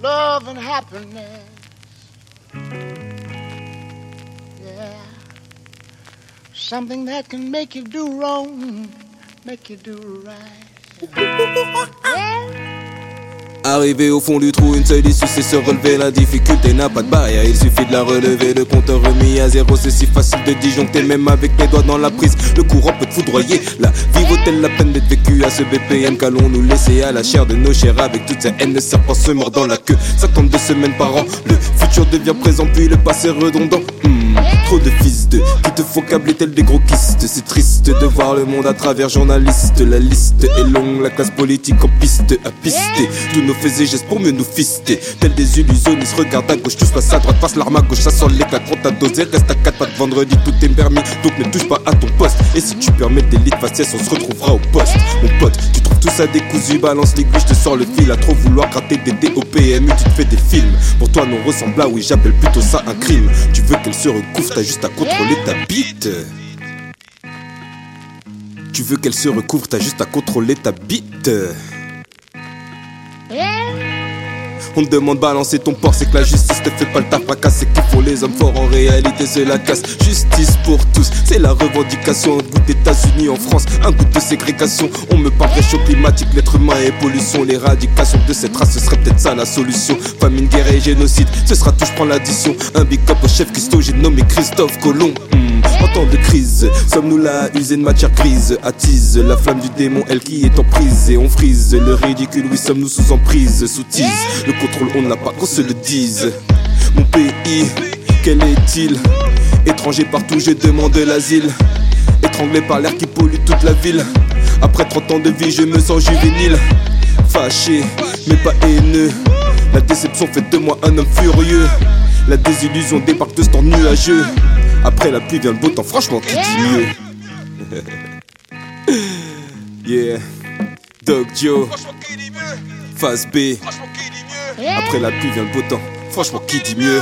love and happiness. Yeah. Something that can make you do wrong, make you do right. Arrivé au fond du trou, une seule issue c'est se relever. La difficulté n'a pas de barrière, il suffit de la relever. Le compteur remis à zéro, c'est si facile de disjoncter, même avec les doigts dans la prise. Le courant peut te foudroyer. La vie vaut-elle la peine d'être vécue à ce BPM qu'allons-nous laisser à la chair de nos chairs avec toute sa haine, le serpent se mord dans la queue. 52 semaines par an, le futur devient présent, puis le passé redondant. Hmm, trop de fils de qui te font câbler tel des gros kystes. C'est triste de voir le monde à travers journalistes. La liste est longue, la classe politique en piste à pister. Tous nos faits et gestes pour mieux nous fister. Tel des illusionnistes, regarde à gauche, tous passe à droite, passe l'arme à gauche, ça sent l'éclat, compte à doser, reste à 4 pattes vendredi, tout est permis, donc ne touche pas à ton poste. Et si tu permets des lits faciès, on se retrouvera au poste. Mon pote, tu trouves tout ça décousu, balance l'aiguille, je te sors le fil, à trop vouloir gratter des dés au PMU, tu te fais des films. Pour toi, non ressemble à oui, j'appelle plutôt ça un crime. Tu veux qu'elle se recouvre, t'as juste à contrôler ta bite. Tu veux qu'elle se recouvre, t'as juste à contrôler ta bite. On te demande balancer ton port, c'est que la justice te fait pas le taf à c'est qu'il les hommes forts, en réalité c'est la casse. Justice pour tous, c'est la revendication. Un goût d'États-Unis en France, un goût de ségrégation. On me parle réchaud climatique, l'être humain et pollution. L'éradication de cette race, ce serait peut-être ça la solution. Famine, guerre et génocide, ce sera tout, je prends l'addition. Un big up au chef Christo, j'ai nommé Christophe Colomb. Hmm, de crise, sommes-nous là de matière grise? Attise la flamme du démon, elle qui est en prise. Et on frise le ridicule, oui sommes-nous sous emprise? Sous tease, le contrôle on n'a pas qu'on se le dise. Mon pays, quel est-il? Étranger partout, je demande l'asile. Étranglé par l'air qui pollue toute la ville. Après 30 ans de vie, je me sens juvénile. Fâché, mais pas haineux déception fait de moi un homme furieux. La désillusion débarque de ce temps nuageux. Après la pluie vient le beau temps, franchement qui dit mieux? Yeah. Dog Joe. Phase B. Après la pluie vient le beau temps Franchement qui dit mieux?